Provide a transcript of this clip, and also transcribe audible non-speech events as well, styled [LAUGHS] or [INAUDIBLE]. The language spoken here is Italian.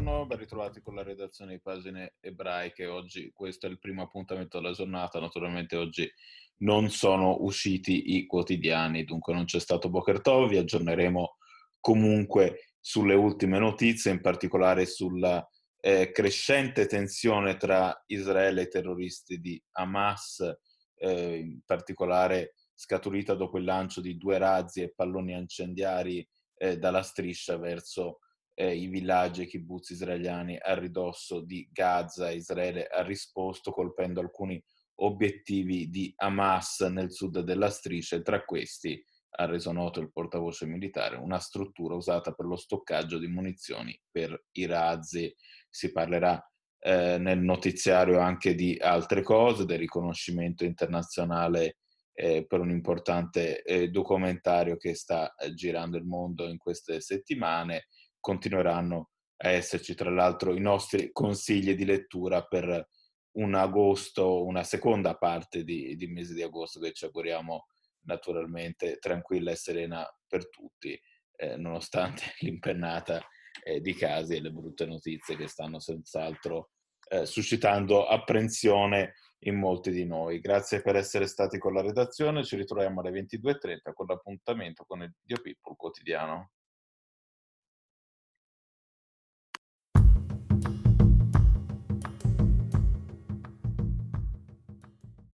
buongiorno, ben ritrovati con la redazione di pagine ebraiche. Oggi questo è il primo appuntamento della giornata, naturalmente oggi non sono usciti i quotidiani, dunque non c'è stato Bokertov, vi aggiorneremo comunque sulle ultime notizie, in particolare sulla eh, crescente tensione tra Israele e i terroristi di Hamas, eh, in particolare scaturita dopo il lancio di due razzi e palloni incendiari eh, dalla striscia verso eh, i villaggi e i kibbutz israeliani a ridosso di Gaza. Israele ha risposto colpendo alcuni obiettivi di Hamas nel sud della striscia e tra questi ha reso noto il portavoce militare, una struttura usata per lo stoccaggio di munizioni per i razzi. Si parlerà eh, nel notiziario anche di altre cose, del riconoscimento internazionale eh, per un importante eh, documentario che sta eh, girando il mondo in queste settimane continueranno a esserci tra l'altro i nostri consigli di lettura per un agosto, una seconda parte di, di mese di agosto che ci auguriamo naturalmente tranquilla e serena per tutti, eh, nonostante [LAUGHS] l'impennata eh, di casi e le brutte notizie che stanno senz'altro eh, suscitando apprensione in molti di noi. Grazie per essere stati con la redazione, ci ritroviamo alle 22.30 con l'appuntamento con il Dio People quotidiano.